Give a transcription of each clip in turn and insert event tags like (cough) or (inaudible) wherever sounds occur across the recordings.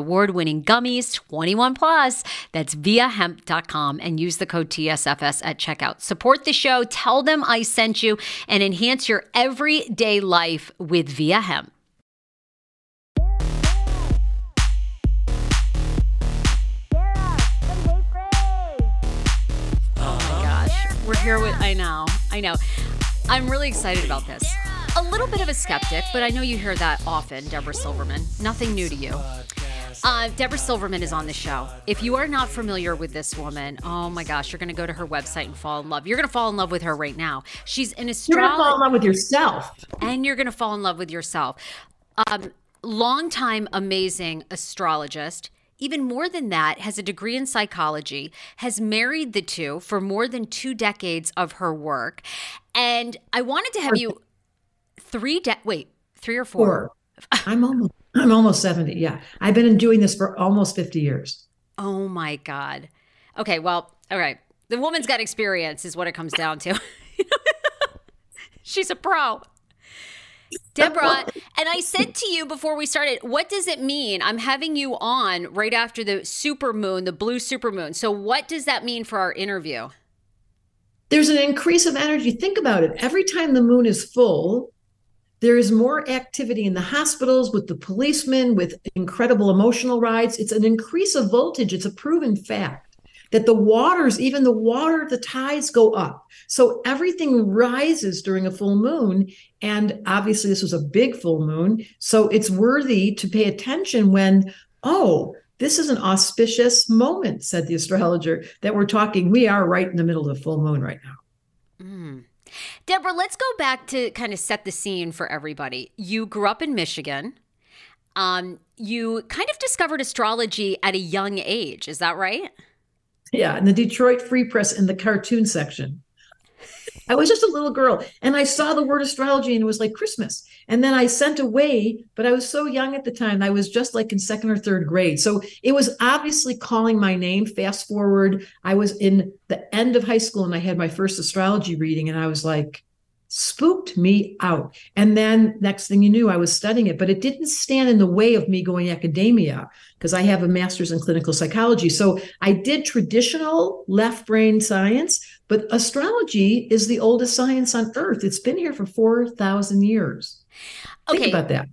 award winning gummies, 21 plus. That's viiahemp.com and use the code TSFS at checkout. Support the show, tell them I sent you, and enhance your everyday life with Viia Hemp. Oh my gosh. We're here with, I know, I know. I'm really excited about this. A little bit of a skeptic, but I know you hear that often, Debra Silverman. Nothing new to you. Uh, Debra Silverman is on the show. If you are not familiar with this woman, oh my gosh, you're going to go to her website and fall in love. You're going to fall in love with her right now. She's an astrologist. You're going to fall in love with yourself. And you're going to fall in love with yourself. Um, longtime amazing astrologist even more than that, has a degree in psychology, has married the two for more than two decades of her work. And I wanted to have you three de- wait, three or four. four. I'm almost I'm almost 70. Yeah. I've been doing this for almost 50 years. Oh my God. Okay, well, all right. The woman's got experience is what it comes down to. (laughs) She's a pro. Debra, and I said to you before we started, what does it mean? I'm having you on right after the super moon, the blue super moon. So, what does that mean for our interview? There's an increase of energy. Think about it. Every time the moon is full, there is more activity in the hospitals with the policemen, with incredible emotional rides. It's an increase of voltage. It's a proven fact that the waters, even the water, the tides go up. So everything rises during a full moon. And obviously, this was a big full moon. So it's worthy to pay attention when, oh, this is an auspicious moment, said the astrologer, that we're talking. We are right in the middle of the full moon right now. Mm. Debra, let's go back to kind of set the scene for everybody. You grew up in Michigan. Um, you kind of discovered astrology at a young age. Is that right? Yeah, in the Detroit Free Press in the cartoon section. I was just a little girl and I saw the word astrology and it was like Christmas. And then I sent away, but I was so young at the time. I was just like in second or third grade. So it was obviously calling my name. Fast forward, I was in the end of high school and I had my first astrology reading and I was like, spooked me out. And then next thing you knew, I was studying it, but it didn't stand in the way of me going academia because I have a master's in clinical psychology. So I did traditional left brain science, but astrology is the oldest science on earth. It's been here for 4,000 years. Okay. Think about that.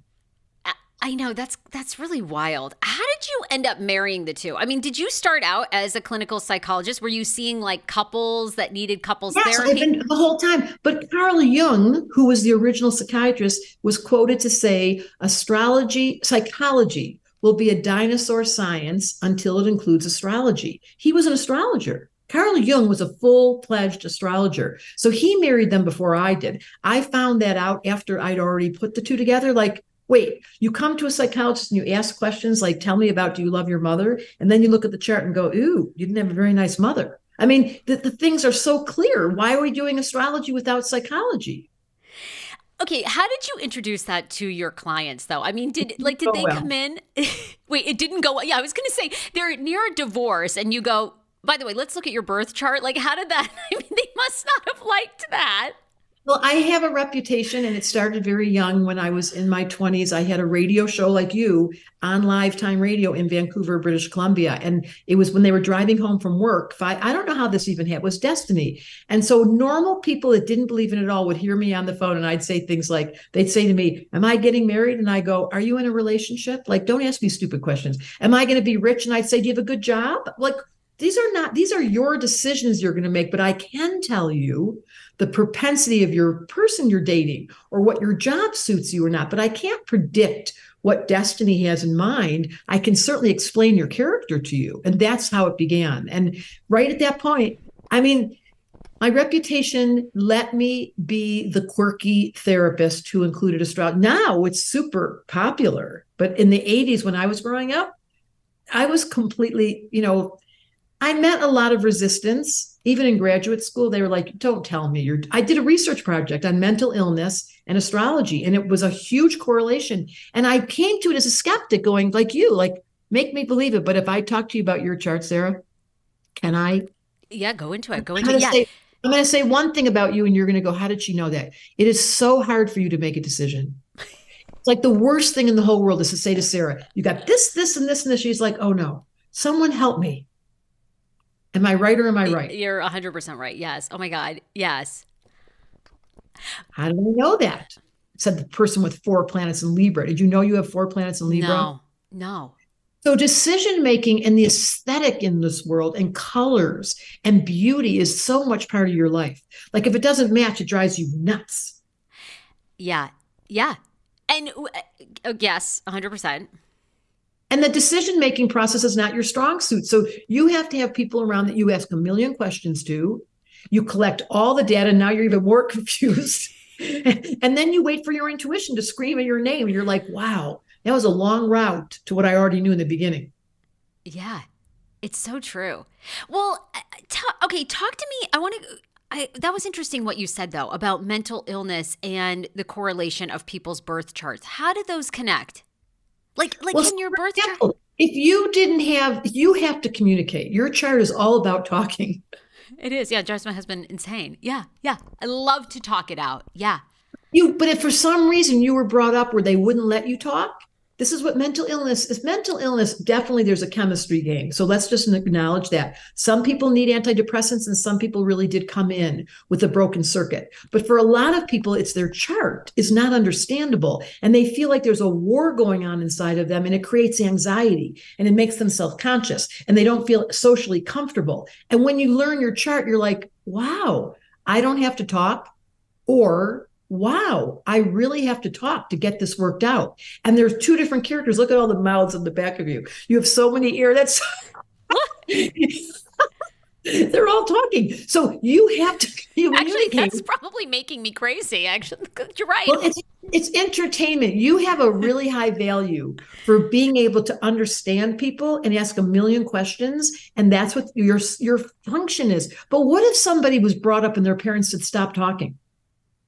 I know that's that's really wild. How did you end up marrying the two? I mean, did you start out as a clinical psychologist? Were you seeing like couples that needed couples yes, therapy? I've been the whole time. But Carl Jung, who was the original psychiatrist, was quoted to say, "Astrology, psychology will be a dinosaur science until it includes astrology." He was an astrologer. Carl Jung was a full fledged astrologer. So he married them before I did. I found that out after I'd already put the two together. Like Wait, you come to a psychologist and you ask questions like, tell me about, do you love your mother? And then you look at the chart and go, ooh, you didn't have a very nice mother. I mean, the, the things are so clear. Why are we doing astrology without psychology? Okay, how did you introduce that to your clients though? I mean, did like did they well. come in? (laughs) Wait, it didn't go well. Yeah, I was going to say they're near a divorce and you go, "By the way, let's look at your birth chart." Like how did that (laughs) I mean, they must not have liked that. Well, I have a reputation, and it started very young when I was in my 20s. I had a radio show like you on Lifetime Radio in Vancouver, British Columbia. And it was when they were driving home from work. I, I don't know how this even happened, was destiny. And so normal people that didn't believe in it all would hear me on the phone, and I'd say things like, they'd say to me, Am I getting married? And I go, Are you in a relationship? Like, don't ask me stupid questions. Am I going to be rich? And I'd say, Do you have a good job? Like, these are not, these are your decisions you're going to make. But I can tell you, the propensity of your person you're dating or what your job suits you or not. But I can't predict what destiny has in mind. I can certainly explain your character to you. And that's how it began. And right at that point, I mean, my reputation let me be the quirky therapist who included astrology. Now it's super popular. But in the 80s, when I was growing up, I was completely, you know, I met a lot of resistance even in graduate school they were like don't tell me you're i did a research project on mental illness and astrology and it was a huge correlation. And i came to it as a skeptic going like you like make me believe it. But if i talk to you about your chart sarah can i yeah go into it go into it yeah. Say, i'm going to say one thing about you and you're going to go how did she know that? It is so hard for you to make a decision. (laughs) It's like the worst thing in the whole world is to say to sarah you got this this and this and this she's like oh no. Someone help me Am I right or am I right? You're 100% right. Yes. Oh my God. Yes. How do I know that? Said the person with four planets in Libra. Did you know you have four planets in Libra? No. No. So decision making and the aesthetic in this world and colors and beauty is so much part of your life. Like if it doesn't match, it drives you nuts. Yeah. Yeah. And uh, yes, 100%. And the decision making process is not your strong suit. So you have to have people around that you ask a million questions to. You collect all the data. Now you're even more (laughs) confused. and then you wait for your intuition to scream at your name. You're like, wow, that was a long route to what I already knew in the beginning. Yeah, it's so true. Well, uh, t- okay, talk to me. I want to. I, that was interesting what you said though about mental illness and the correlation of people's birth charts. How did those connect? Like, like well, in your birth example, chart. If you didn't have, you have to communicate. Your chart is all about talking. It is. Yeah. Drives my husband insane. Yeah. Yeah. I love to talk it out. Yeah. You, but if for some reason you were brought up where they wouldn't let you talk, this is what mental illness is. Mental illness, definitely there's a chemistry game. So let's just acknowledge that. Some people need antidepressants and some people really did come in with a broken circuit. But for a lot of people, it's their chart is not understandable. And they feel like there's a war going on inside of them and it creates anxiety and it makes them self conscious and they don't feel socially comfortable. And when you learn your chart, you're like, wow, I don't have to talk or wow, I really have to talk to get this worked out. And there's two different characters. Look at all the mouths on the back of you. You have so many ears. That's (laughs) they're all talking. So you have to Actually, that's probably making me crazy. Actually, (laughs) you're right. Well, it's, it's entertainment. You have a really (laughs) high value for being able to understand people and ask a million questions, and that's what your your function is. But what if somebody was brought up and their parents said stop talking?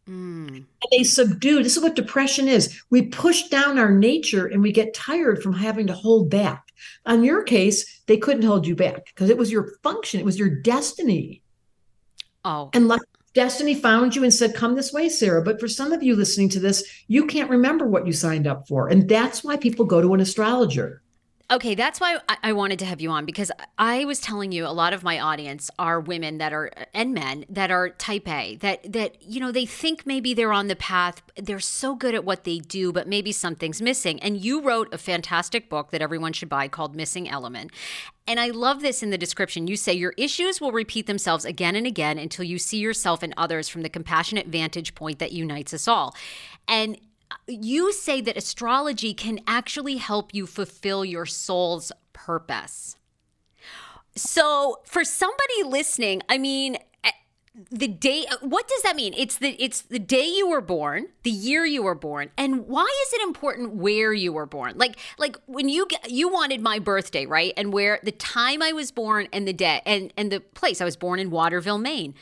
Mm. And they subdue. This is what depression is. We push down our nature and we get tired from having to hold back. On your case, they couldn't hold you back because it was your function, it was your destiny. Oh. And like destiny found you and said, Come this way, Sarah. But for some of you listening to this, you can't remember what you signed up for. And that's why people go to an astrologer. Okay, that's why I wanted to have you on because I was telling you a lot of my audience are women that are and men that are type A that that you know they think maybe they're on the path they're so good at what they do but maybe something's missing and you wrote a fantastic book that everyone should buy called Missing Element and I love this in the description. You say your issues will repeat themselves again and again until you see yourself and others from the compassionate vantage point that unites us all. And you say that astrology can actually help you fulfill your soul's purpose. So, for somebody listening, I mean, eh, the day what does that mean? It's the it's the day you were born the year you were born and why is it important where you were born? Like like when you you wanted my birthday right? And where the time i was born and the day and and the place. I was born in waterville maine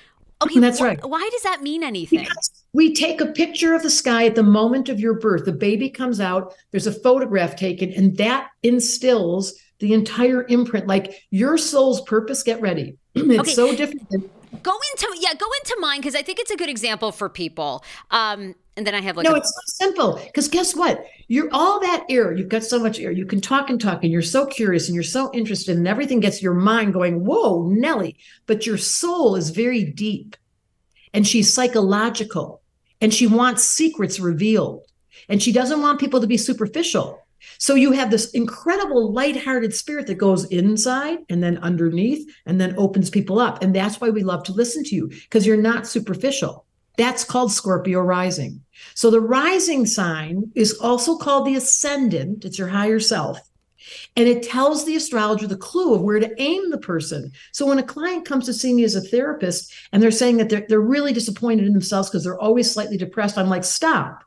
Okay, that's wh- right. Why does that mean anything? Because we take a picture of the sky at the moment of your birth. The baby comes out, there's a photograph taken, and that instills the entire imprint. Like your soul's purpose, get ready. (clears throat) it's okay. so different than go into yeah go into mine because i think it's a good example for people um and then I have like no, a- it's so simple. Because guess what? You're all that air. You've got so much air. You can talk and talk, and you're so curious and you're so interested, and everything gets your mind going, whoa, Nellie. But your soul is very deep and she's psychological and she wants secrets revealed. And she doesn't want people to be superficial. So you have this incredible light-hearted spirit that goes inside and then underneath and then opens people up. And that's why we love to listen to you because you're not superficial. That's called Scorpio rising. So the rising sign is also called the ascendant, it's your higher self. And it tells the astrologer the clue of where to aim the person. So when a client comes to see me as a therapist and they're saying that they're, they're really disappointed in themselves because they're always slightly depressed, I'm like, stop.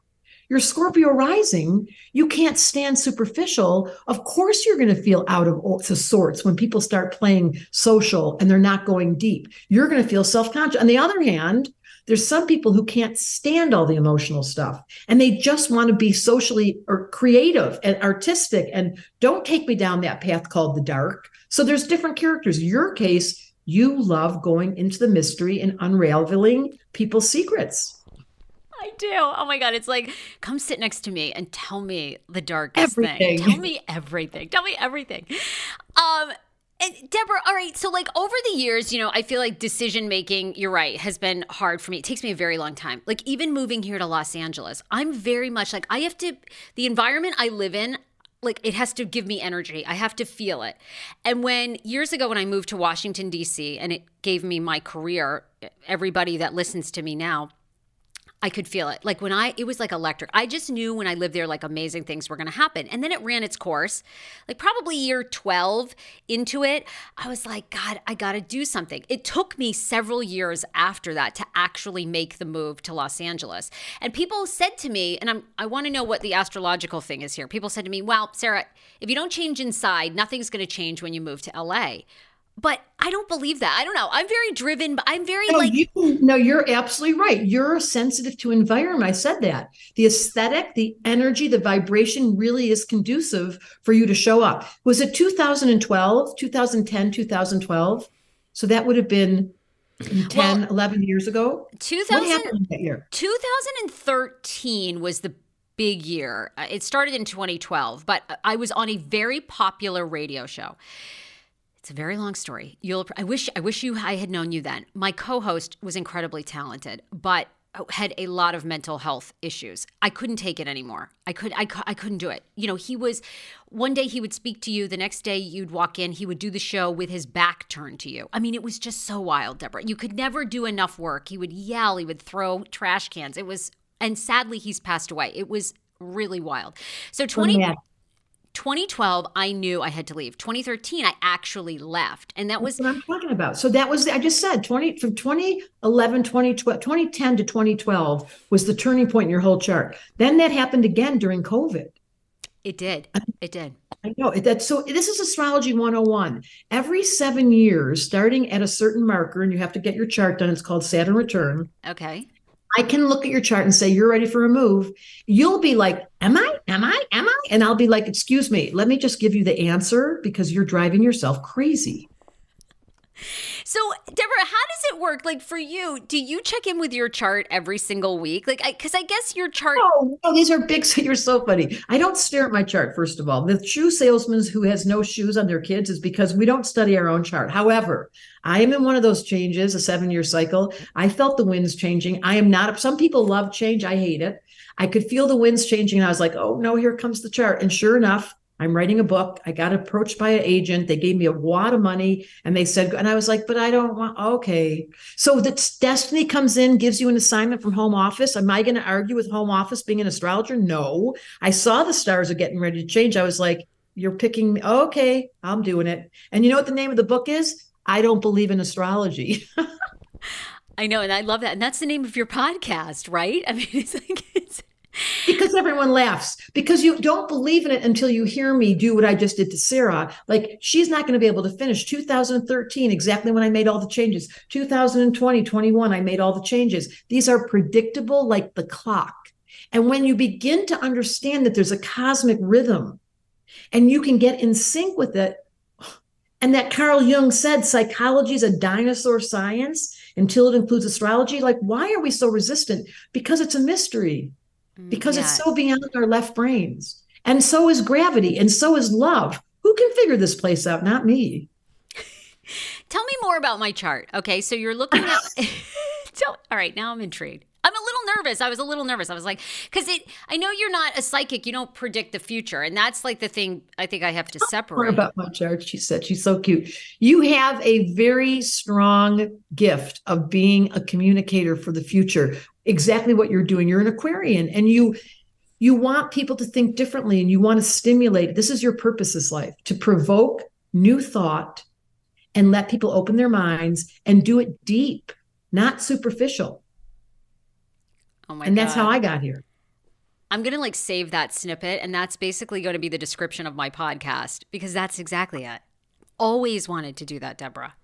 You're Scorpio rising. You can't stand superficial. Of course, you're going to feel out of sorts when people start playing social and they're not going deep. You're going to feel self conscious. On the other hand, there's some people who can't stand all the emotional stuff and they just want to be socially or creative and artistic and don't take me down that path called the dark. So there's different characters. Your case, you love going into the mystery and unraveling people's secrets. I do. Oh my God. It's like, come sit next to me and tell me the darkest everything. thing. Tell me everything. Tell me everything. Um, and Debra, all right. So, like over the years, you know, I feel like decision making, you're right, has been hard for me. It takes me a very long time. Like, even moving here to Los Angeles, I'm very much like, I have to, the environment I live in, like, it has to give me energy. I have to feel it. And when years ago, when I moved to Washington, D.C., and it gave me my career, everybody that listens to me now, I could feel it. Like when I, it was like electric. I just knew when I lived there, like amazing things were going to happen. And then it ran its course. Like probably year 12 into it, I was like, God, I got to do something. It took me several years after that to actually make the move to Los Angeles. And people said to me, and I'm, I want to know what the astrological thing is here. People said to me, well, Sarah, if you don't change inside, nothing's going to change when you move to LA. But I don't believe that. I don't know. I'm very driven, but I'm very no, like. You, no, you're absolutely right. You're sensitive to environment. I said that. The aesthetic, the energy, the vibration really is conducive for you to show up. Was it 2012, 2010, 2012? So that would have been 10, well, 11 years ago. 2000, what happened that year? 2013 was the big year. Uh, it started in 2012, but I was on a very popular radio show. It's a very long story. You'll I wish I wish you I had known you then. My co-host was incredibly talented, but had a lot of mental health issues. I couldn't take it anymore. I could I, I couldn't do it. You know, he was one day he would speak to you, the next day you'd walk in, he would do the show with his back turned to you. I mean, it was just so wild, Debra. You could never do enough work. He would yell, he would throw trash cans. It was and sadly he's passed away. It was really wild. So 20 2012, I knew I had to leave. 2013, I actually left. And that was That's what I'm talking about. So that was, I just said 20 from 2011, 2012, 2010 to 2012 was the turning point in your whole chart. Then that happened again during COVID. it did. It did. I know that's so. This is astrology 101. Every seven years, starting at a certain marker, and you have to get your chart done. It's called Saturn return. Okay. I can look at your chart and say, You're ready for a move. You'll be like, Am I? Am I? Am I? And I'll be like, Excuse me, let me just give you the answer because you're driving yourself crazy. So, Debra, how does it work? Like for you, do you check in with your chart every single week? Like, because I, guess your chart. Oh, these are big. (laughs) So you're so funny. I don't stare at my chart, first of all. The shoe salesman who has no shoes on their kids is because we don't study our own chart. However, I am in one of those changes, a seven year cycle. I felt the winds changing. I am not, some people love change. I hate it. I could feel the winds changing. And I was like, oh no, here comes the chart. And sure enough, I'm writing a book. I got approached by an agent. They gave me a wad of money and they said, and I was like, but I don't want, okay. So the destiny comes in, gives you an assignment from home office. Am I going to argue with home office being an astrologer? No. I saw the stars are getting ready to change. I was like, you're picking me. Okay, I'm doing it. And you know what the name of the book is? I don't believe in astrology. (laughs) I know, and I love that. And that's the name of your podcast, right? I mean, it's like, it's, because everyone laughs because you don't believe in it until you hear me do what I just did to Sarah. Like she's not going to be able to finish 2013 exactly when I made all the changes. 2020, 21 I made all the changes. These are predictable like the clock. And when you begin to understand that there's a cosmic rhythm and you can get in sync with it and that Carl Jung said psychology is a dinosaur science until it includes astrology. Like, why are we so resistant? Because it's a mystery Mm, because yes. it's so beyond our left brains. And so is gravity, and so is love. Who can figure this place out? Not me. (laughs) Tell me more about my chart. Okay, so you're looking at. (laughs) (laughs) all right, now I'm intrigued. I'm a little nervous. I was a little nervous. I was like, because it. I know you're not a psychic. You don't predict the future, and that's like the thing. I think I have to separate. More about my chart. She said she's so cute. You have a very strong gift of being a communicator for the future, exactly what you're doing. You're an Aquarian and you you want people to think differently and you want to stimulate. This is your purpose this life to provoke new thought and let people open their minds and do it deep, not superficial. Oh my and God. that's how I got here. I'm going to like save that snippet and that's basically going to be the description of my podcast because that's exactly it. Always wanted to do that, Debra.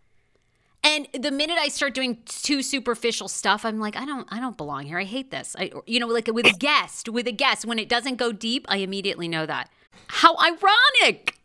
And the minute I start doing too superficial stuff, I'm like, I don't, I don't belong here. I hate this. I, you know, like with a guest, with a guest, when it doesn't go deep, I immediately know that. How ironic!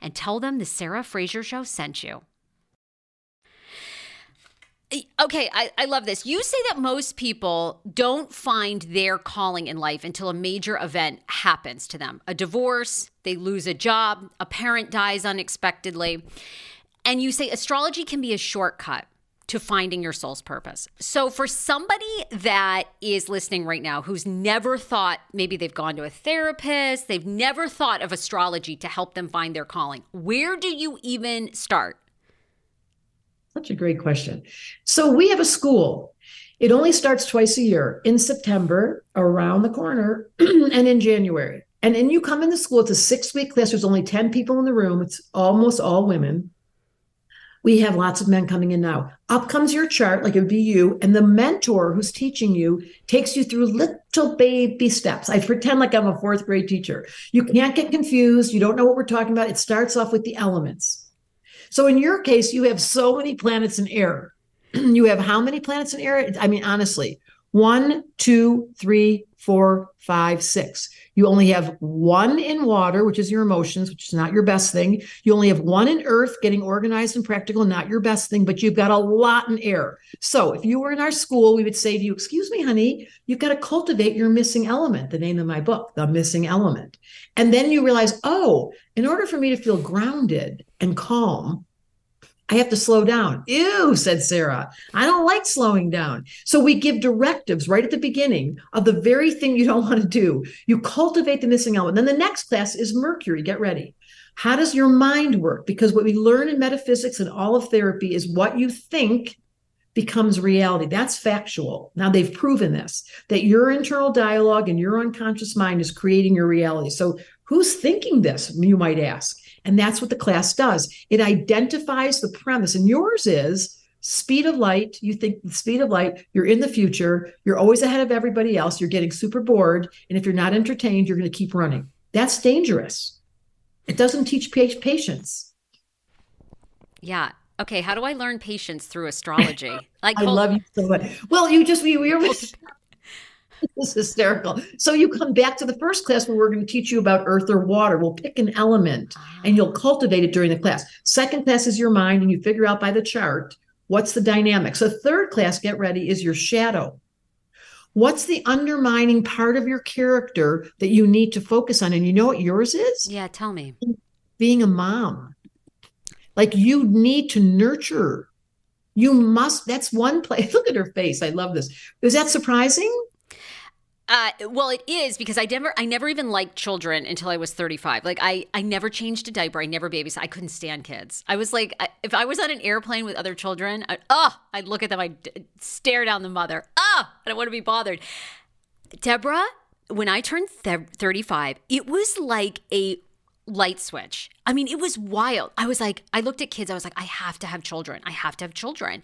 and tell them the Sarah Fraser Show sent you. Okay, I, I love this. You say that most people don't find their calling in life until a major event happens to them a divorce, they lose a job, a parent dies unexpectedly. And you say astrology can be a shortcut to finding your soul's purpose. So, for somebody that is listening right now who's never thought maybe they've gone to a therapist, they've never thought of astrology to help them find their calling, where do you even start? Such a great question. So, we have a school. It only starts twice a year in September, around the corner, (clears throat) and in January. And then you come in the school, it's a six week class. There's only 10 people in the room, it's almost all women we have lots of men coming in now. Up comes your chart, like it would be you, and the mentor who's teaching you takes you through little baby steps. I pretend like I'm a fourth grade teacher. You can't get confused. You don't know what we're talking about. It starts off with the elements. So in your case, you have so many planets in air. (clears throat) you have how many planets in air? I mean, honestly, one, two, three, four, five, six. You only have one in water, which is your emotions, which is not your best thing. You only have one in earth, getting organized and practical, not your best thing, but you've got a lot in air. So if you were in our school, we would say to you, Excuse me, honey, you've got to cultivate your missing element, the name of my book, The Missing Element. And then you realize, oh, in order for me to feel grounded and calm, I have to slow down. Ew, said Sarah. I don't like slowing down. So we give directives right at the beginning of the very thing you don't (laughs) want to do. You cultivate the missing element. Then the next class is Mercury. Get ready. How does your mind work? Because what we learn in metaphysics and all of therapy is what you think becomes reality. That's factual. Now they've proven this that your internal dialogue and your unconscious mind is creating your reality. So who's thinking this? You might ask. And that's what the class does. It identifies the premise. And yours is speed of light. You think the speed of light, you're in the future, you're always ahead of everybody else, you're getting super bored. And if you're not entertained, you're going to keep running. That's dangerous. It doesn't teach patience. Yeah. Okay, how do I learn patience through astrology? (laughs) Like, I love you so much. Well, you just we, we were (laughs) (laughs) This is hysterical. So you come back to the first class where we're going to teach you about earth or water. We'll pick an element and you'll ah. cultivate it during the class. Second class is your mind, and you figure out by the chart what's the dynamic. So third class, get ready, is your shadow. What's the undermining part of your character that you need to focus on? And you know what yours is? Yeah, tell me. Being a mom. Like you need to nurture. You must, that's one place. (laughs) Look at her face. I love this. Is that surprising? Uh, well, it is because I never, I never even liked children until I was 35. Like I, I never changed a diaper. I never babysat. I couldn't stand kids. I was like, I, if I was on an airplane with other children, I, oh, I'd look at them. I'd stare down the mother. Oh, I don't want to be bothered. Debra, when I turned 35, it was like a light switch. I mean, it was wild. I was like, I looked at kids, I was like, I have to have children. I have to have children.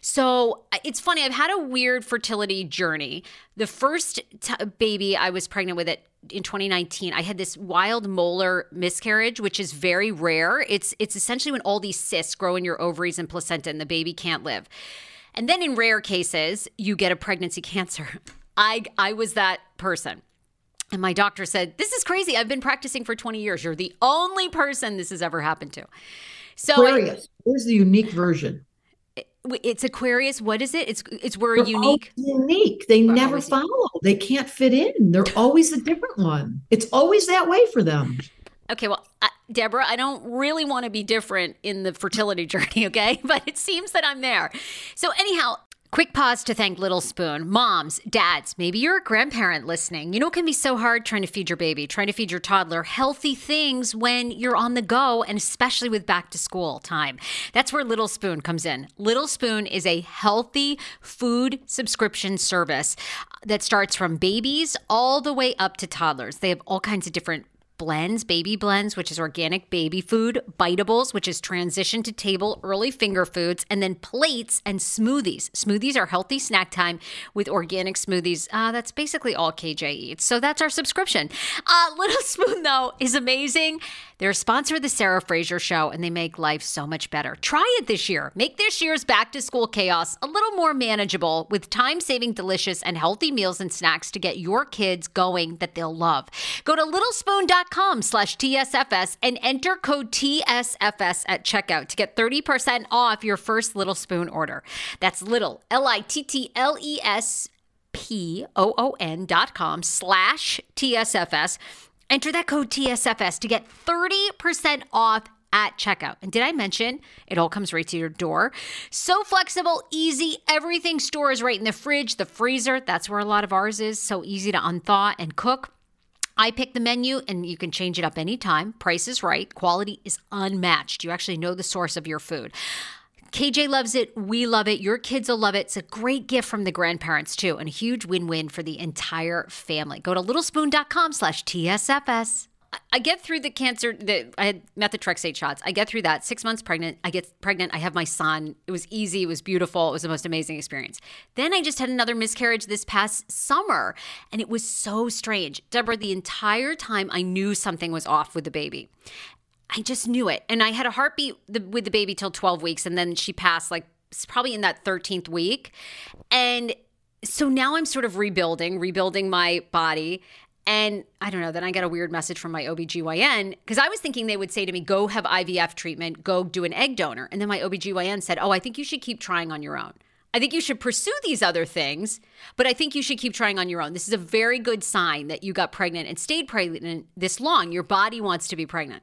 So it's funny, I've had a weird fertility journey. The first t- baby I was pregnant with it in 2019 i had this wild molar miscarriage which is very rare it's it's essentially when all these cysts grow in your ovaries and placenta and the baby can't live and then in rare cases you get a pregnancy cancer (laughs) i i was that person and my doctor said this is crazy i've been practicing for 20 years you're the only person this has ever happened to so Aquarius. Here's the unique version. It's Aquarius. What is it? It's it's we're They're unique. Unique. They we're never follow. Unique. They can't fit in. They're always a different one. It's always that way for them. Okay, well, uh, Debra, I don't really want to be different in the fertility (laughs) journey, okay? But it seems that I'm there. So, anyhow, Quick pause to thank Little Spoon. Moms, dads, maybe you're a grandparent listening. You know, it can be so hard trying to feed your baby, trying to feed your toddler healthy things when you're on the go, and especially with back to school time. That's where Little Spoon comes in. Little Spoon is a healthy food subscription service that starts from babies all the way up to toddlers. They have all kinds of different blends, baby blends, which is organic baby food, biteables, which is transition to table early finger foods, and then plates and smoothies. Smoothies are healthy snack time with organic smoothies. Uh, that's basically all KJ eats. So that's our subscription. Uh, (laughs) Little Spoon, though, is amazing. They're a sponsor of the Sarah Fraser Show, and they make life so much better. Try it this year. Make this year's back to school chaos a little more manageable with time saving, delicious, and healthy meals and snacks to get your kids going that they'll love. Go to littlespoon.com slash TSFS and enter code TSFS at checkout to get 30% off your first Little Spoon order. That's little, L I T T L E S P O O N dot com slash TSFS Enter that code TSFS to get 30% off at checkout. And did I mention it all comes right to your door? So flexible, easy. Everything stores right in the fridge, the freezer. That's where a lot of ours is. So easy to unthaw and cook. I pick the menu and you can change it up anytime. Price is right. Quality is unmatched. You actually know the source of your food. KJ loves it. We love it. Your kids will love it. It's a great gift from the grandparents too, and a huge win-win for the entire family. Go to littlespoon.com slash TSFS. I get through the cancer. The, I had methotrexate shots. I get through that. Six months pregnant. I get pregnant. I have my son. It was easy. It was beautiful. It was the most amazing experience. Then I just had another miscarriage this past summer, and it was so strange. Debra, the entire time I knew something was off with the baby. I just knew it. And I had a heartbeat with the baby till 12 weeks. And then she passed like probably in that 13th week. And so now I'm sort of rebuilding, rebuilding my body. And I don't know, then I got a weird message from my OBGYN because I was thinking they would say to me, go have IVF treatment, go do an egg donor. And then my OBGYN said, oh, I think you should keep trying on your own. I think you should pursue these other things, but I think you should keep trying on your own. This is a very good sign that you got pregnant and stayed pregnant this long. Your body wants to be pregnant.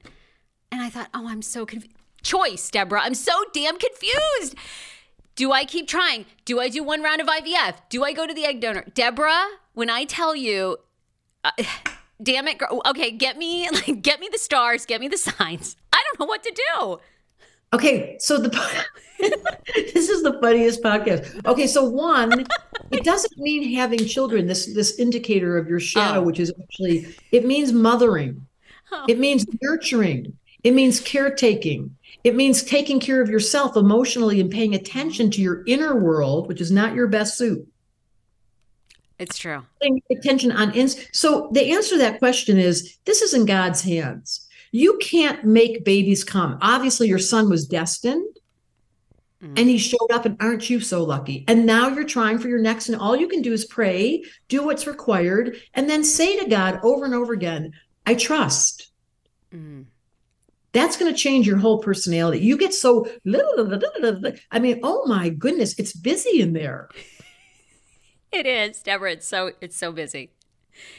And I thought, oh, I'm so confused. Choice, Debra. I'm so damn confused. Do I keep trying? Do I do one round of IVF? Do I go to the egg donor? Debra, when I tell you, uh, (sighs) damn it, girl. Okay, get me, (laughs) like, get me the stars, get me the signs. I don't know what to do. Okay, so the (laughs) this is the funniest podcast. Okay, so one, it doesn't mean having children. This this indicator of your shadow, oh. which is actually it means mothering. Oh. It means nurturing. It means caretaking. It means taking care of yourself emotionally and paying attention to your inner world, which is not your best suit. It's true. Paying attention on ins. So the answer to that question is this is in God's hands. You can't make babies come. Obviously, your son was destined. Mm. And he showed up, and aren't you so lucky? And now you're trying for your next, and all you can do is pray, do what's required, and then say to God over and over again, I trust. Mm that's going to change your whole personality. You get so little. I mean, oh my goodness, it's busy in there. It is, Debra. It's so it's so busy.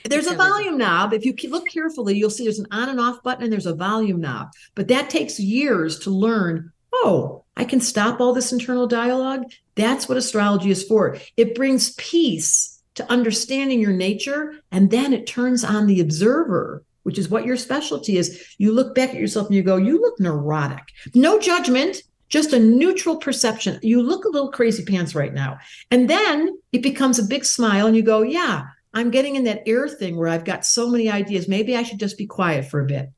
There's it's a so volume busy. knob. If you look carefully, you'll see there's an on and off button and there's a volume knob. But that takes years to learn. Oh, I can stop all this internal dialogue. That's what astrology is for. It brings peace to understanding your nature, and then it turns on the observer which is what your specialty is, you look back at yourself and you go, you look neurotic. No judgment, just a neutral perception. You look a little crazy pants right now. And then it becomes a big smile and you go, yeah, I'm getting in that air thing where I've got so many ideas. Maybe I should just be quiet for a bit.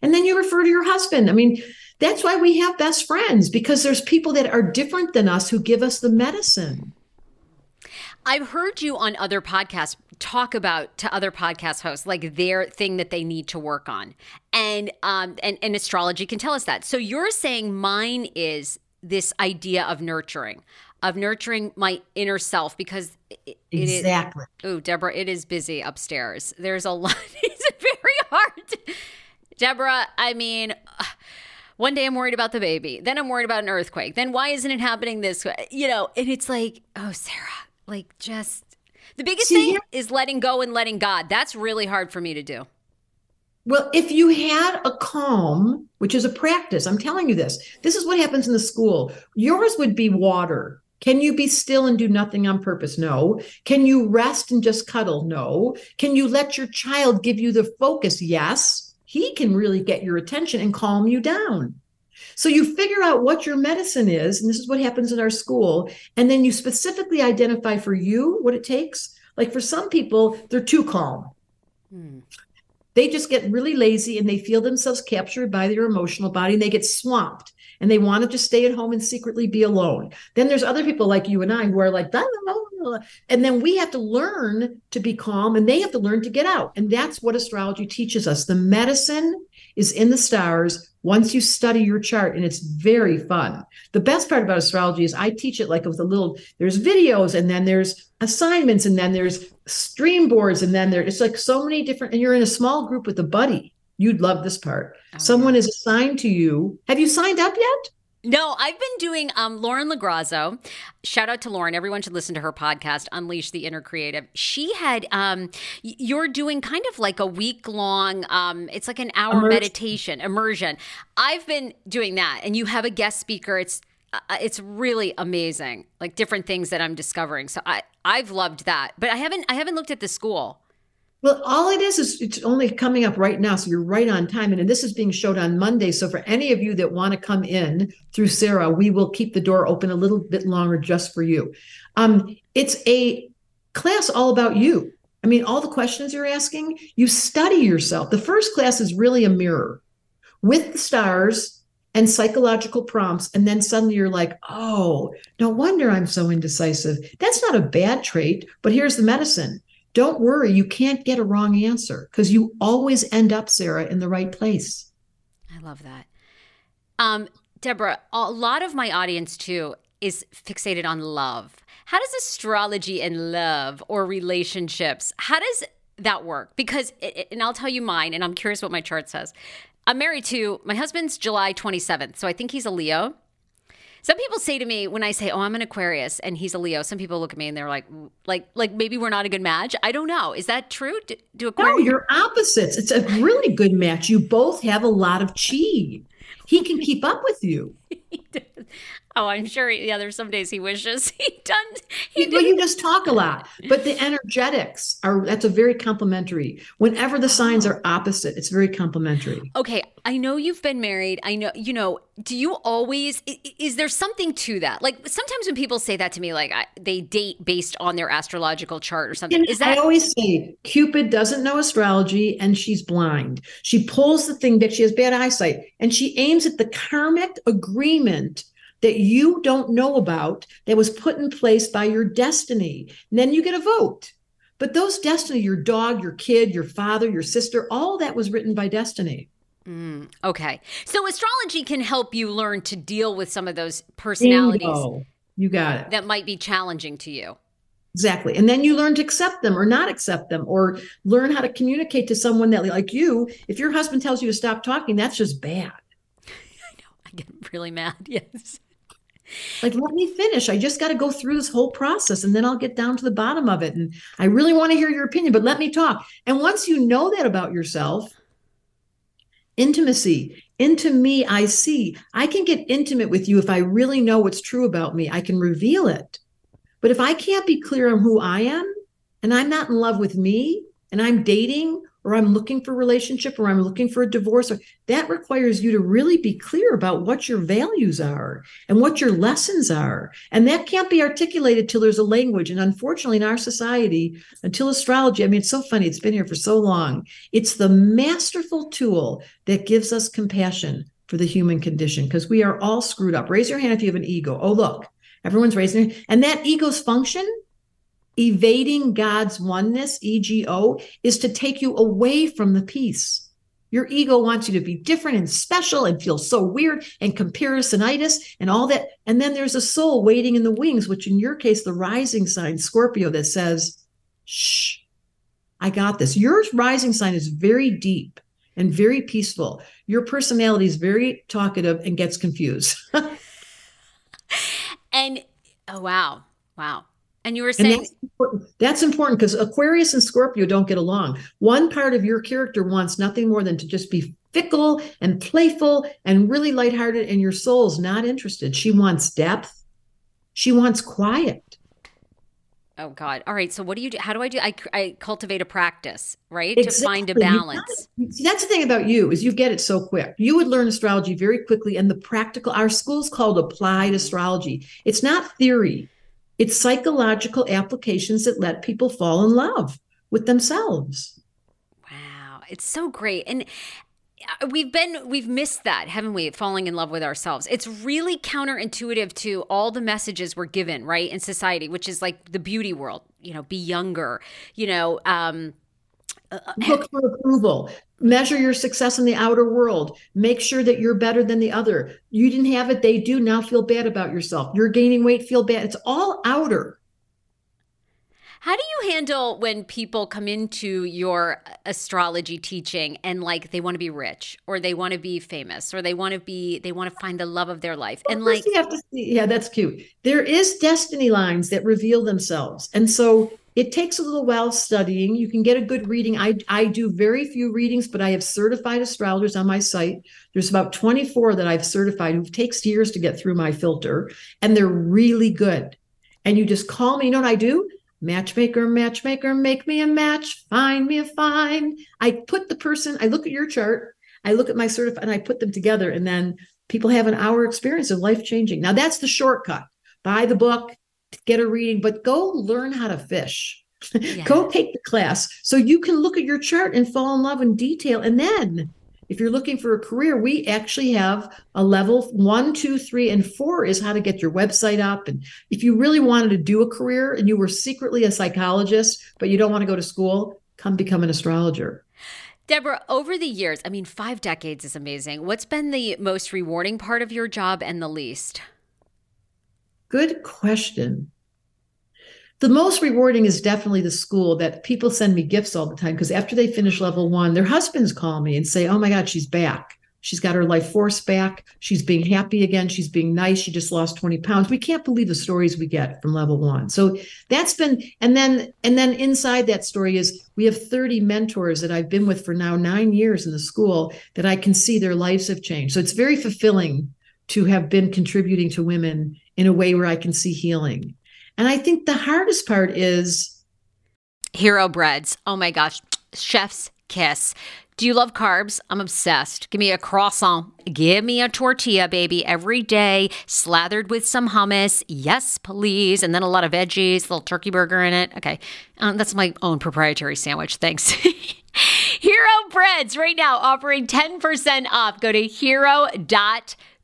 And then you refer to your husband. I mean, that's why we have best friends because there's people that are different than us who give us the medicine. I've heard you on other podcasts talk about to other podcast hosts like their thing that they need to work on, and um and, and astrology can tell us that. So you're saying mine is this idea of nurturing, of nurturing my inner self because it, exactly. oh, Debra, it is busy upstairs. There's a (laughs) lot. it's very hard. Debra, I mean. (sighs) One day I'm worried about the baby. Then I'm worried about an earthquake. Then why isn't it happening this way? You know, and it's like, oh, Sarah, like just the biggest See, thing is letting go and letting God. That's really hard for me to do. Well, if you had a calm, which is a practice, I'm telling you this, this is what happens in the school. Yours would be water. Can you be still and do nothing on purpose? No. Can you rest and just cuddle? No. Can you let your child give you the focus? Yes he can really get your attention and calm you down. So you figure out what your medicine is, and this is what happens in our school, and then you specifically identify for you what it takes. Like for some people, they're too calm. Hmm. They just get really lazy and they feel themselves captured by their emotional body and they get swamped and they want to just stay at home and secretly be alone. Then there's other people like you and I who are like, blah, blah, blah, and then we have to learn to be calm and they have to learn to get out. And that's what astrology teaches us. The medicine is in the stars once you study your chart and it's very fun. The best part about astrology is I teach it like with a little there's videos and then there's assignments and then there's stream boards and then there it's like so many different and you're in a small group with a buddy You'd love this part. Oh, Someone yeah. is assigned to you. Have you signed up yet? No, I've been doing um, Lauren LaGrasso. Shout out to Lauren. Everyone should listen to her podcast, Unleash the Inner Creative. She had, um, you're doing kind of like a week long, um, it's like an hour immersion. meditation, immersion. I've been doing that, and you have a guest speaker. It's uh, it's really amazing, like different things that I'm discovering. So I I've loved that, but I haven't I haven't looked at the school. Well, all it is is it's only coming up right now, so you're right on time. And, and this is being showed on Monday. So for any of you that want to come in through Sarah, we will keep the door open a little bit longer just for you. Um, it's a class all about you. I mean, all the questions you're asking, you study yourself. The first class is really a mirror with the stars and psychological prompts. And then suddenly you're like, oh, no wonder I'm so indecisive. That's not a bad trait, but here's the medicine don't worry, you can't get a wrong answer because you always end up, Sarah, in the right place. I love that. Um, Debra, a lot of my audience too is fixated on love. How does astrology and love or relationships, how does that work? Because, and I'll tell you mine, and I'm curious what my chart says. I'm married to my husband's July 27th, so I think he's a Leo. Some people say to me when I say, "Oh, I'm an Aquarius," and he's a Leo. Some people look at me and they're like, "Like, like maybe we're not a good match." I don't know. Is that true? Do, do Aquarius? No, you're opposites. It's a really good match. You both have a lot of chi. He can keep up with you. (laughs) Oh, I'm sure. Yeah, there's some days he wishes (laughs) he done. He well, you just talk a lot, but the energetics are that's a very complimentary. Whenever the signs are opposite, it's very complimentary. Okay, I know you've been married. I know you know. Do you always? Is there something to that? Like sometimes when people say that to me, like I, they date based on their astrological chart or something. And is that? I always say Cupid doesn't know astrology and she's blind. She pulls the thing that she has bad eyesight and she aims at the karmic agreement that you don't know about that was put in place by your destiny. And then you get a vote. But those destiny, your dog, your kid, your father, your sister, all that was written by destiny. Mm, okay. So astrology can help you learn to deal with some of those personalities. Bingo. You got it. That might be challenging to you. Exactly. And then you learn to accept them or not accept them or learn how to communicate to someone that like you, if your husband tells you to stop talking, that's just bad. (laughs) I know. I get really mad. (laughs) Yes. Like, let me finish. I just got to go through this whole process and then I'll get down to the bottom of it. And I really want to hear your opinion, but let me talk. And once you know that about yourself, intimacy, into me, I see. I can get intimate with you if I really know what's true about me. I can reveal it. But if I can't be clear on who I am and I'm not in love with me and I'm dating or I'm looking for relationship or I'm looking for a divorce, or that requires you to really be clear about what your values are and what your lessons are. And that can't be articulated till there's a language. And unfortunately, in our society, until astrology, I mean, it's so funny, it's been here for so long. It's the masterful tool that gives us compassion for the human condition because we are all screwed up. Raise your hand if you have an ego. Oh, look, everyone's raising, and that ego's function Evading God's oneness, EGO, is to take you away from the peace. Your ego wants you to be different and special and feel so weird and comparisonitis and all that. And then there's a soul waiting in the wings, which in your case, the rising sign, Scorpio, that says, shh, I got this. Your rising sign is very deep and very peaceful. Your personality is very talkative and gets confused. (laughs) and oh, wow. Wow. And you were saying that's important because Aquarius and Scorpio don't get along. One part of your character wants nothing more than to just be fickle and playful and really lighthearted, and your soul's not interested. She wants depth. She wants quiet. Oh God! All right. So what do you do? How do I do? I, I cultivate a practice, right, exactly. to find a balance. See, that's the thing about you is you get it so quick. You would learn astrology very quickly, and the practical. Our school's called applied astrology. It's not theory. It's psychological applications that let people fall in love with themselves. Wow, it's so great. And uh, we've been we've missed that haven't we falling in love with ourselves it's really counterintuitive to all the messages we're given right in society which is like the beauty world you know be younger you know um uh, uh, look for approval measure your success in the outer world. Make sure that you're better than the other. You didn't have it they do. Now feel bad about yourself. You're gaining weight feel bad. It's all outer. How do you handle when people come into your astrology teaching and like they want to be rich or they want to be famous or they want to be they want to find the love of their life? Well, and like you have to see yeah that's cute. There is destiny lines that reveal themselves. And so it takes a little while studying. You can get a good reading. I, I do very few readings, but I have certified astrologers on my site. There's about 24 that I've certified who takes years to get through my filter, and they're really good. And you just call me. You know what I do? Matchmaker, matchmaker, make me a match, find me a find. I put the person, I look at your chart, I look at my certified, and I put them together. And then people have an hour experience of life changing. Now that's the shortcut. Buy the book, get a reading, but go learn how to fish. Yeah. (laughs) go take the class so you can look at your chart and fall in love in detail. And then if you're looking for a career, we actually have a level one, two, three, and four is how to get your website up. And if you really wanted to do a career and you were secretly a psychologist, but you don't want to go to school, come become an astrologer. Debra, over the years, I mean, five decades is amazing. What's been the most rewarding part of your job and the least? Good question. The most rewarding is definitely the school that people send me gifts all the time because after they finish level one, their husbands call me and say, Oh my God, she's back. She's got her life force back. She's being happy again. She's being nice. She just lost 20 pounds. We can't believe the stories we get from level one. So that's been, and then, and then inside that story is we have 30 mentors that I've been with for now nine years in the school that I can see their lives have changed. So it's very fulfilling to have been contributing to women in a way where I can see healing. And I think the hardest part is Hero breads. Oh my gosh, chef's kiss. Do you love carbs? I'm obsessed. Give me a croissant. Give me a tortilla, baby, every day, slathered with some hummus. Yes, please. And then a lot of veggies, a little turkey burger in it. Okay. Um, that's my own proprietary sandwich. Thanks. (laughs) Hero Breads right now offering 10% off. Go to hero.com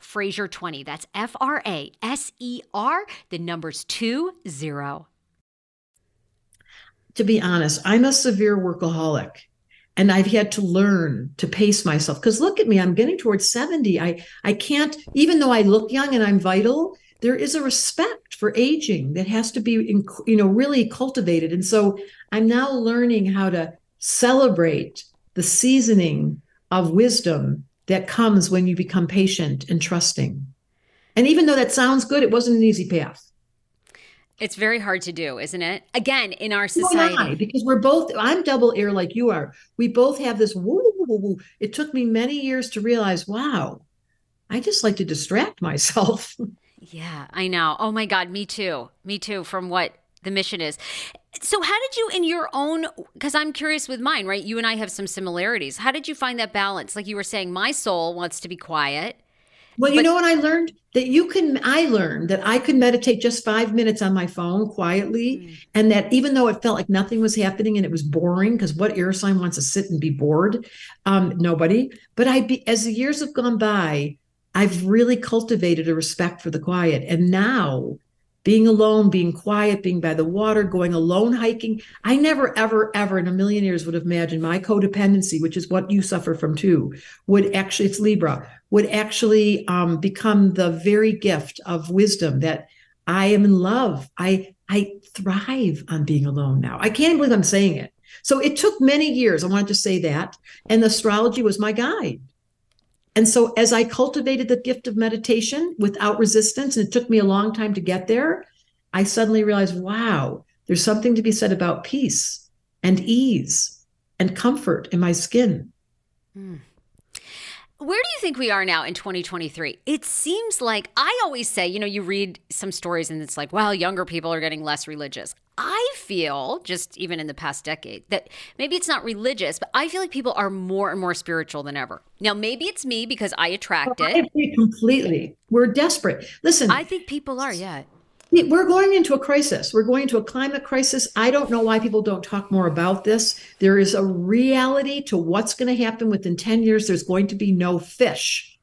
Fraser20. That's F R A S E R, the numbers 2 0. To be honest, I'm a severe workaholic and I've had to learn to pace myself because look at me, I'm getting towards 70. I I can't even though I look young and I'm vital, there is a respect for aging that has to be you know really cultivated. And so I'm now learning how to celebrate the seasoning of wisdom that comes when you become patient and trusting. And even though that sounds good, it wasn't an easy path. It's very hard to do, isn't it? Again, in our society. I, because we're both, I'm double air like you are. We both have this woo, woo, woo. It took me many years to realize, wow, I just like to distract (laughs) myself. Yeah, I know. Oh my God, me too. Me too, from what the mission is. So, how did you, in your own, because I'm curious with mine, right? You and I have some similarities. How did you find that balance? Like you were saying, my soul wants to be quiet. Well, you but- know what I learned? That you can, I learned that I could meditate just five minutes on my phone quietly. Mm. And that even though it felt like nothing was happening and it was boring, because what air sign wants to sit and be bored? Um, nobody. But I, be, as the years have gone by, I've really cultivated a respect for the quiet. And now being alone, being quiet, being by the water, going alone hiking. I never, ever, ever in a million years would have imagined my codependency, which is what you suffer from too, would actually, it's Libra, would actually um, become the very gift of wisdom that I am in love. I, I thrive on being alone now. I can't believe I'm saying it. So it took many years. I wanted to say that. And astrology was my guide. And so, as I cultivated the gift of meditation without resistance, and it took me a long time to get there, I suddenly realized wow, there's something to be said about peace and ease and comfort in my skin. Hmm. Where do you think we are now in 2023? It seems like I always say, you know, you read some stories and it's like, well, younger people are getting less religious. I feel, just even in the past decade, that maybe it's not religious, but I feel like people are more and more spiritual than ever. Now, maybe it's me because I attract it. I completely. We're desperate. Listen, I think people are, yeah. We're going into a crisis. We're going to a climate crisis. I don't know why people don't talk more about this. There is a reality to what's going to happen within 10 years. There's going to be no fish.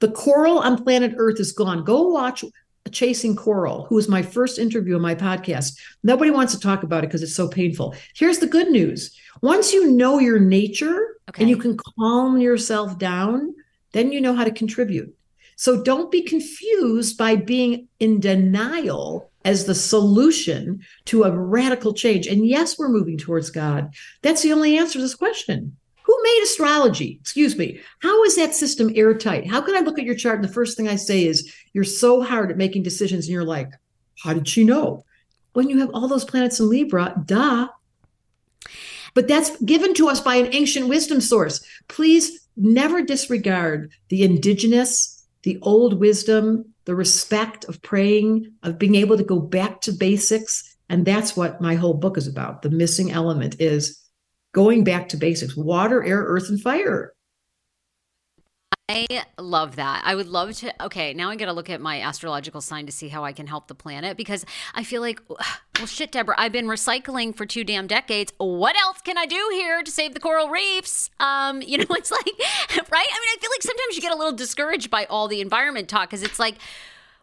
The coral on planet Earth is gone. Go watch Chasing Coral, who was my first interview on my podcast. Nobody wants to talk about it because it's so painful. Here's the good news once you know your nature okay. and you can calm yourself down, then you know how to contribute. So don't be confused by being in denial as the solution to a radical change. And yes, we're moving towards God. That's the only answer to this question. Who made astrology? Excuse me. How is that system airtight? How can I look at your chart and the first thing I say is, you're so hard at making decisions and you're like, how did she know? When you have all those planets in Libra, duh. But that's given to us by an ancient wisdom source. Please never disregard the indigenous, the old wisdom, the respect of praying, of being able to go back to basics. And that's what my whole book is about. The missing element is going back to basics water, air, earth, and fire. I love that. I would love to. Okay, now I got to look at my astrological sign to see how I can help the planet because I feel like, (sighs) well, shit, Debra, I've been recycling for two damn decades. What else can I do here to save the coral reefs? Um, you know, (laughs) it's like, right? I mean, I feel like sometimes you get a little discouraged by all the environment talk because it's like,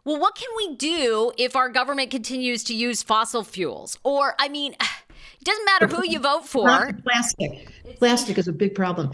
well, what can we do if our government continues to use fossil fuels? Or, I mean, (sighs) it doesn't matter who you vote for. Plastic. Plastic is a big problem.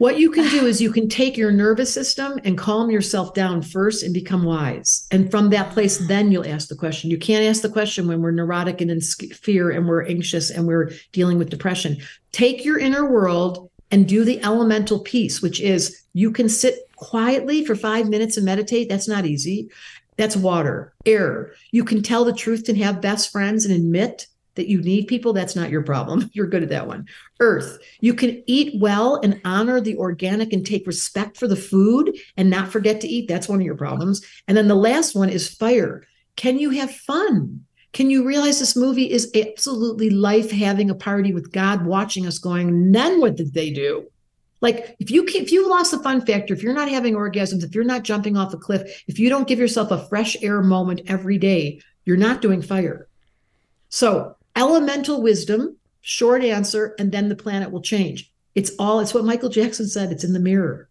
What you can do is you can take your nervous system and calm yourself down first and become wise. And from that place, then you'll ask the question. You can't ask the question when we're neurotic and in fear and we're anxious and we're dealing with depression. Take your inner world and do the elemental piece, which is you can sit quietly for five minutes and meditate. That's not easy. That's water, air. You can tell the truth and have best friends and admit that you need people, that's not your problem. (laughs) You're good at that one. Earth, you can eat well and honor the organic and take respect for the food and not forget to eat. That's one of your problems. And then the last one is fire. Can you have fun? Can you realize this movie is absolutely life having a party with God watching us going, then what did they do? Like if you if you lost the fun factor, if you're not having orgasms, if you're not jumping off a cliff, if you don't give yourself a fresh air moment every day, you're not doing fire. So elemental wisdom, short answer, and then the planet will change. It's all, it's what Michael Jackson said, it's in the mirror.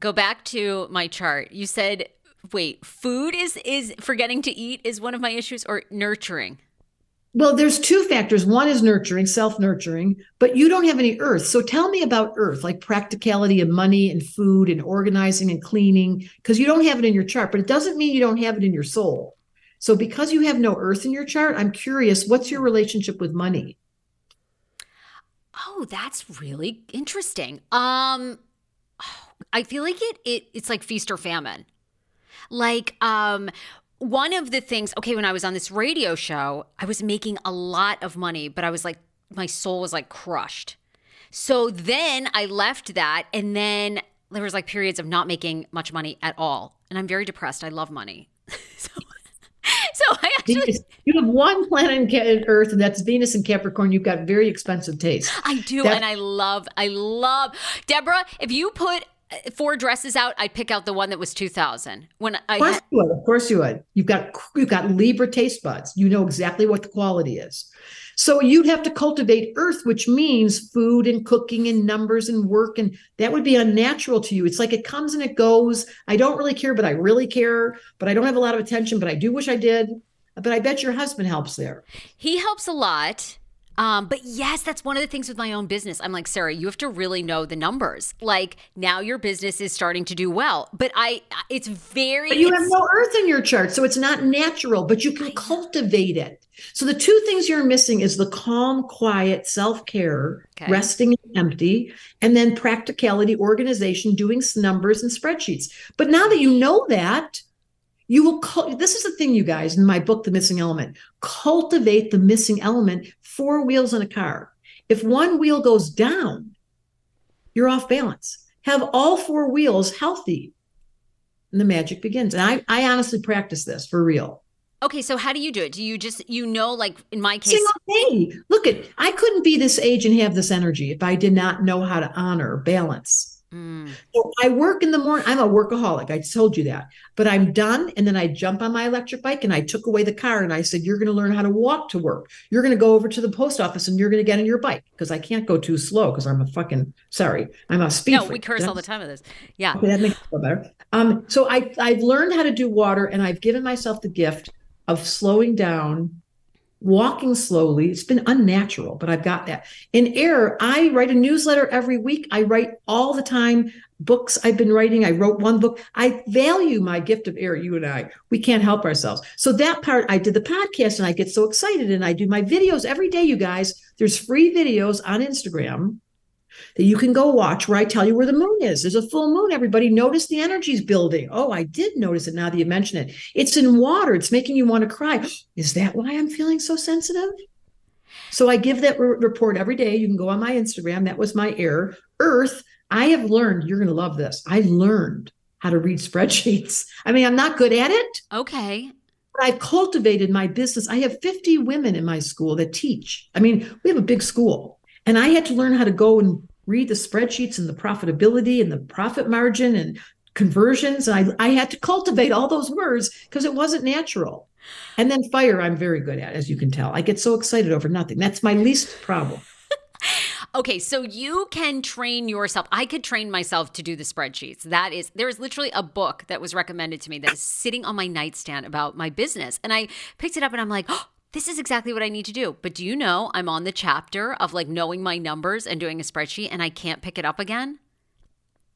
Go back to my chart. You said, wait, food is is forgetting to eat is one of my issues or nurturing? Well, there's two factors. One is nurturing, self nurturing, but you don't have any earth. So tell me about earth, like practicality and money and food and organizing and cleaning, because you don't have it in your chart, but it doesn't mean you don't have it in your soul. So because you have no earth in your chart, I'm curious, what's your relationship with money? Oh, that's really interesting. Um I feel like it it it's like feast or famine. Like um one of the things, okay, when I was on this radio show, I was making a lot of money, but I was like my soul was like crushed. So then I left that and then there was like periods of not making much money at all. And I'm very depressed. I love money. (laughs) so (laughs) so I actually Venus, you have one planet in Earth, and that's Venus and Capricorn. You've got very expensive taste. I do, and I love, I love Debra. If you put uh, four dresses out, I'd pick out the one that was two thousand. When I of course had- you would, of course you would. You've got you've got Libra taste buds. You know exactly what the quality is. So you'd have to cultivate earth, which means food and cooking and numbers and work. And that would be unnatural to you. It's like it comes and it goes. I don't really care, but I really care. But I don't have a lot of attention, but I do wish I did. But I bet your husband helps there. He helps a lot. Um, but yes, that's one of the things with my own business. I'm like, Sarah, you have to really know the numbers. Like now your business is starting to do well, but I, it's very. But you have no earth in your chart, so it's not natural. But you can cultivate it. So the two things you're missing is the calm, quiet self care, okay. resting empty, and then practicality, organization, doing numbers and spreadsheets. But now that you know that, you will, this is the thing, you guys, in my book, The Missing Element, cultivate the missing element, four wheels in a car. If one wheel goes down, you're off balance. Have all four wheels healthy, and the magic begins. And I, I honestly practice this for real. Okay, so how do you do it? Do you just you know like in my case Single day. Look at I couldn't be this age and have this energy if I did not know how to honor balance. Mm. So I work in the morning. I'm a workaholic. I told you that. But I'm done. And then I jump on my electric bike and I took away the car and I said, You're going to learn how to walk to work. You're going to go over to the post office and you're going to get on your bike because I can't go too slow because I'm a fucking, sorry, I'm a speed. No, we curse all the time with this. Yeah. Okay, that makes it feel better. Um, so I, I've learned how to do water and I've given myself the gift of slowing down walking slowly. It's been unnatural, but I've got that. In air, I write a newsletter every week. I write all the time. Books I've been writing. I wrote one book. I value my gift of air, you and I. We can't help ourselves. So that part, I did the podcast and I get so excited and I do my videos every day, you guys. There's free videos on Instagram that you can go watch where I tell you where the moon is. There's a full moon, everybody. Notice the energy's building. Oh, I did notice it now that you mention it. It's in water, it's making you want to cry. Is that why I'm feeling so sensitive? So I give that re- report every day. You can go on my Instagram. That was my error. Earth, I have learned, you're going to love this. I learned how to read (laughs) spreadsheets. I mean, I'm not good at it. Okay. But I've cultivated my business. I have 50 women in my school that teach. I mean, we have a big school. And I had to learn how to go and read the spreadsheets and the profitability and the profit margin and conversions. I, I had to cultivate all those words because it wasn't natural. And then fire, I'm very good at, as you can tell. I get so excited over nothing. That's my least problem. (laughs) okay, so you can train yourself. I could train myself to do the spreadsheets. That is, there is literally a book that was recommended to me that is sitting on my nightstand about my business. And I picked it up and I'm like, oh, this is exactly what I need to do. But do you know I'm on the chapter of like knowing my numbers and doing a spreadsheet and I can't pick it up again?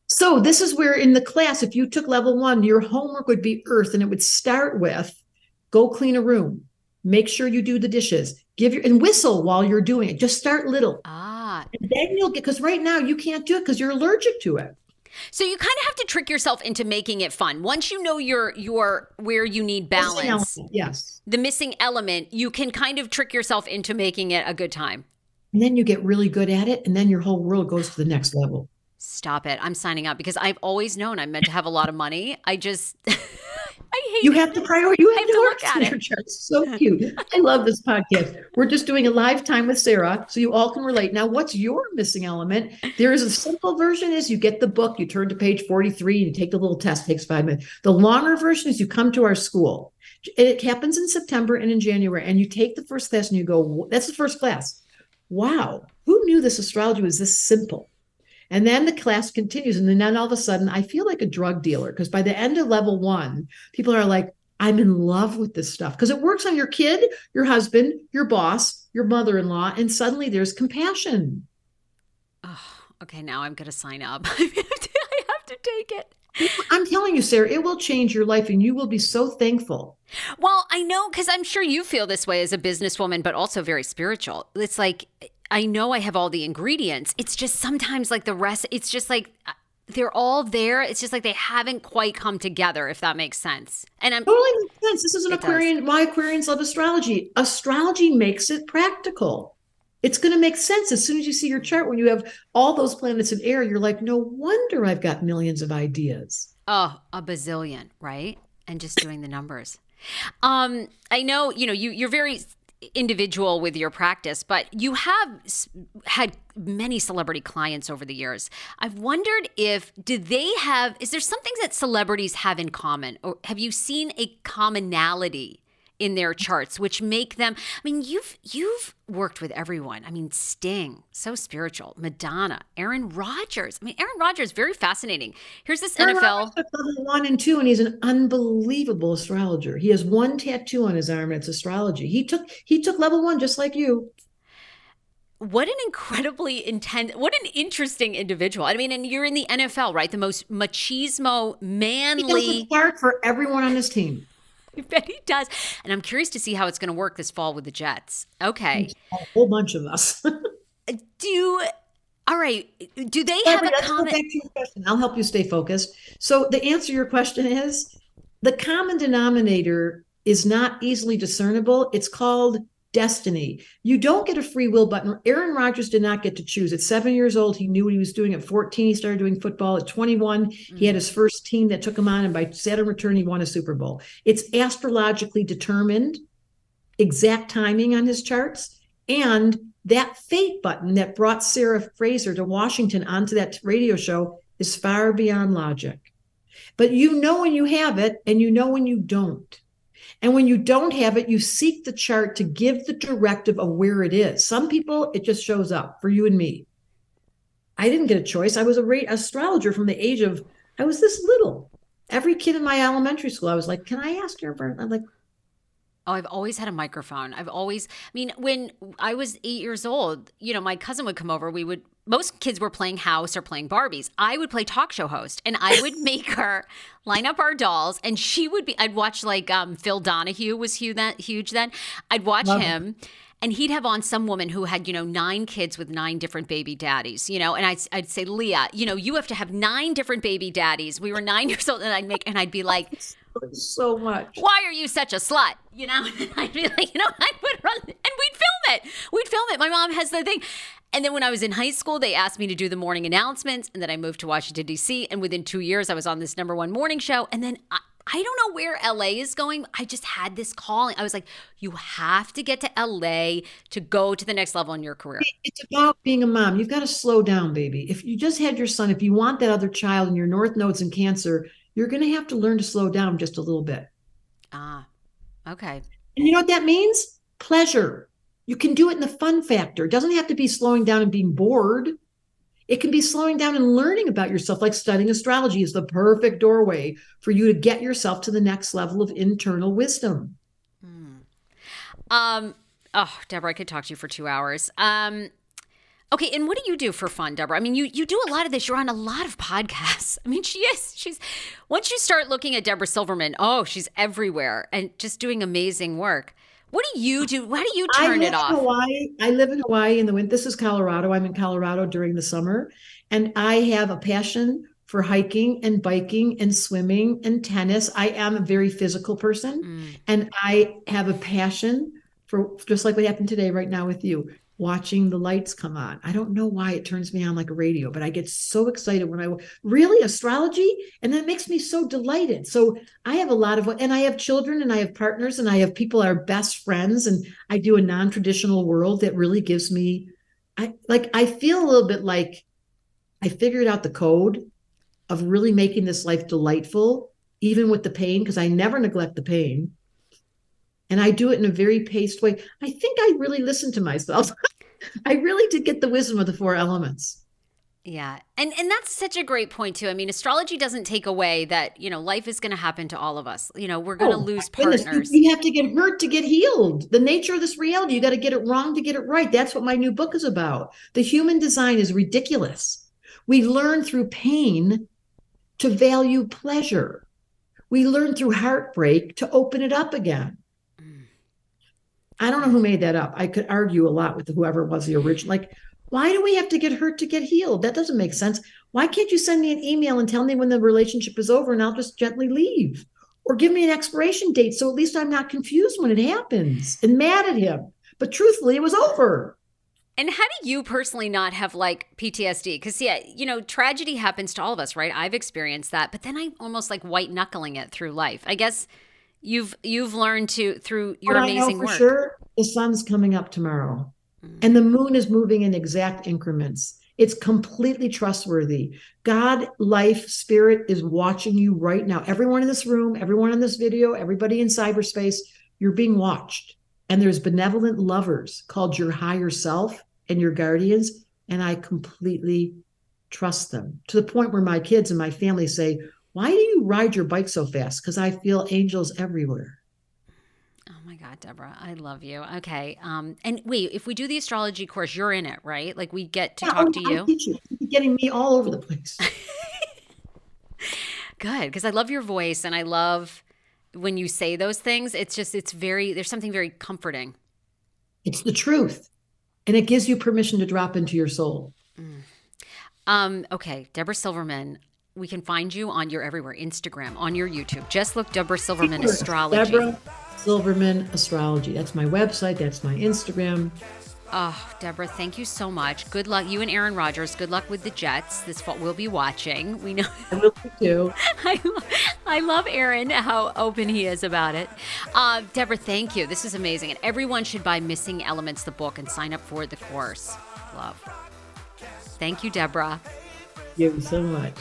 So this is where in the class, if you took level one, your homework would be earth and it would start with go clean a room, make sure you do the dishes, give your and whistle while you're doing it. Just start little. Ah. And then you'll get because right now you can't do it because you're allergic to it. So you kind of have to trick yourself into making it fun. Once you know your your where you need balance, yes. the missing element, you can kind of trick yourself into making it a good time. And then you get really good at it, and then your whole world goes to the next level. Stop it. I'm signing up because I've always known I'm meant to have a lot of money. I just (laughs) I hate You have to prioritize. You have, have to look work at charts. So cute. I love this podcast. We're just doing a live time with Sarah, so you all can relate. Now, what's your missing element? There is a simple version: is you get the book, you turn to page forty-three, and you take the little test. Takes five minutes. The longer version is you come to our school. It happens in September and in January, and you take the first class, and you go, "That's the first class." Wow, who knew this astrology was this simple? And then the class continues. And then all of a sudden, I feel like a drug dealer because by the end of level one, people are like, I'm in love with this stuff because it works on your kid, your husband, your boss, your mother in law. And suddenly there's compassion. Oh, okay, now I'm going to sign up. (laughs) I have to, I have to take it. I'm telling you, Sarah, it will change your life and you will be so thankful. Well, I know because I'm sure you feel this way as a businesswoman, but also very spiritual. It's like, I know I have all the ingredients. It's just sometimes like the rest, it's just like uh, they're all there. It's just like they haven't quite come together, if that makes sense. And I'm Totally makes sense. This is an It does. Aquarian, why Aquarians love astrology. Astrology makes it practical. It's going to make sense as soon as you see your chart. When you have all those planets in air, you're like, no wonder I've got millions of ideas. Oh, a bazillion, right? And just doing the numbers. Um, I know, you know, you you're very individual with your practice, but you have had many celebrity clients over the years. I've wondered if do they have is there something that celebrities have in common or have you seen a commonality in their charts which make them I mean you've you've worked with everyone. I mean Sting, so spiritual, Madonna, Aaron Rodgers. I mean Aaron Rodgers very fascinating. Here's this Aaron NFL level one and two, and he's an unbelievable astrologer. He has one tattoo on his arm, and it's astrology. He took he took level one just like you. what an incredibly intense what an interesting individual i mean and you're in the nfl right the most machismo He does manly chart for everyone on his team. (laughs) i bet he does and i'm curious to see how it's going to work this fall with the jets okay A whole bunch of us. (laughs) Uh, do you all right do they Yeah, have a let's go common back to your question. I'll help you stay focused. So the answer to your question is the common denominator is not easily discernible. It's called destiny. You don't get a free will button. Aaron Rodgers did not get to choose. At seven years old, he knew what he was doing. At 14, he started doing football. At 21, he had mm. his first team that took him on, and by Saturn return, he won a Super Bowl. It's astrologically determined, exact timing on his charts, and that fate button that brought Sarah Fraser to Washington onto that radio show is far beyond logic. But you know when you have it, and you know when you don't. And when you don't have it, you seek the chart to give the directive of where it is. Some people, it just shows up for you and me. I didn't get a choice. I was a ra- astrologer from the age of, I was this little. Every kid in my elementary school, I was like, Can I ask your birth? I'm like, Oh, I've always had a microphone. I've always, I mean, when I was eight years old, you know, my cousin would come over. We would, most kids were playing house or playing Barbies. I would play talk show host and I would make her line up our dolls and she would be, I'd watch like um, Phil Donahue was huge, that, huge then. I'd watch Love him. And he'd have on some woman who had, you know, nine kids with nine different baby daddies, you know, and I'd, I'd say, Leah, you know, you have to have nine different baby daddies. We were nine (laughs) years old and I'd make, and I'd be like, (laughs) so much. why are you such a slut? You know, I'd be like, you know, (laughs) I would run and we'd film it. We'd film it. My mom has the thing. And then when I was in high school, they asked me to do the morning announcements. And then I moved to Washington, D.C. And within two years, I was on this number one morning show. And then I, I don't know where LA is going. I just had this calling. I was like, you have to get to LA to go to the next level in your career. It's about being a mom. You've got to slow down, baby. If you just had your son, if you want that other child and your North Node's in Cancer, you're going to have to learn to slow down just a little bit. Ah, okay. And you know what that means? Pleasure. You can do it in the fun factor. It doesn't have to be slowing down and being bored. It can be slowing down and learning about yourself, like studying astrology is the perfect doorway for you to get yourself to the next level of internal wisdom. Um, oh, Debra, I could talk to you for two hours. Um, okay, and what do you do for fun, Debra? I mean, you you do a lot of this. You're on a lot of (laughs) podcasts. I mean, she is. She's once you start looking at Debra Silverman, oh, she's everywhere and just doing amazing work. What do you do? How do you turn it off? In Hawaii. I live in Hawaii in the winter. This is Colorado. I'm in Colorado during the summer, and I have a passion for hiking and biking and swimming and tennis. I am a very physical person mm. and I have a passion for just like what happened today right now with you watching the lights come on. I don't know why it turns me on like a radio, but I get so excited when I really astrology and that makes me so delighted. So I have a lot of and I have children and I have partners and I have people are best friends and I do a non-traditional world that really gives me I like I feel a little bit like I figured out the code of really making this life delightful even with the pain because I never neglect the pain and I do it in a very paced way. I think I really listen to myself. (laughs) I really did get the wisdom of the four elements. Yeah. And and that's such a great point too. I mean, astrology doesn't take away that, you know, life is going to happen to all of us. You know, we're going to oh, lose partners. You have to get hurt to get healed. The nature of this reality, you got to get it wrong to get it right. That's what my new book is about. The human design is ridiculous. We learn through pain to value pleasure. We learn through heartbreak to open it up again. I don't know who made that up. I could argue a lot with whoever was the original. Like, why do we have to get hurt to get healed? That doesn't make sense. Why can't you send me an email and tell me when the relationship is over and I'll just gently leave? Or give me an expiration date so at least I'm not confused when it happens and mad at him. But truthfully, it was over. And how do you personally not have like PTSD? Because, yeah, you know, tragedy happens to all of us, right? I've experienced that, but then I'm almost like white knuckling it through life. I guess you've you've learned to through your but amazing I know for work. Sure, the sun's coming up tomorrow, mm. and the moon is moving in exact increments. It's completely trustworthy. God, life, spirit is watching you right now. Everyone in this room, everyone in this video, everybody in cyberspace, you're being watched. And there's benevolent lovers called your higher self and your guardians. And I completely trust them to the point where my kids and my family say, why do you ride your bike so fast? Because I feel angels everywhere. Oh my God, Debra, I love you. Okay. Um, and wait, if we do the astrology course, you're in it, right? Like we get to yeah, talk I'll, to you. you. You're getting me all over the place. (laughs) Good. Because I love your voice and I love when you say those things. It's just, it's very, there's something very comforting. It's the truth. And it gives you permission to drop into your soul. Mm. Um, okay, Debra Silverman, we can find you on your everywhere Instagram, on your YouTube. Just look Debra Silverman Astrology. Debra Silverman Astrology. That's my website. That's my Instagram. Oh, Debra, thank you so much. Good luck, you and Aaron Rodgers. Good luck with the Jets. This fall, we'll be watching. We know. I will too. (laughs) I, I love Aaron, how open he is about it. Uh, Debra, thank you. This is amazing. And everyone should buy Missing Elements, the book, and sign up for the course. Love. Thank you, Debra. Thank you so much.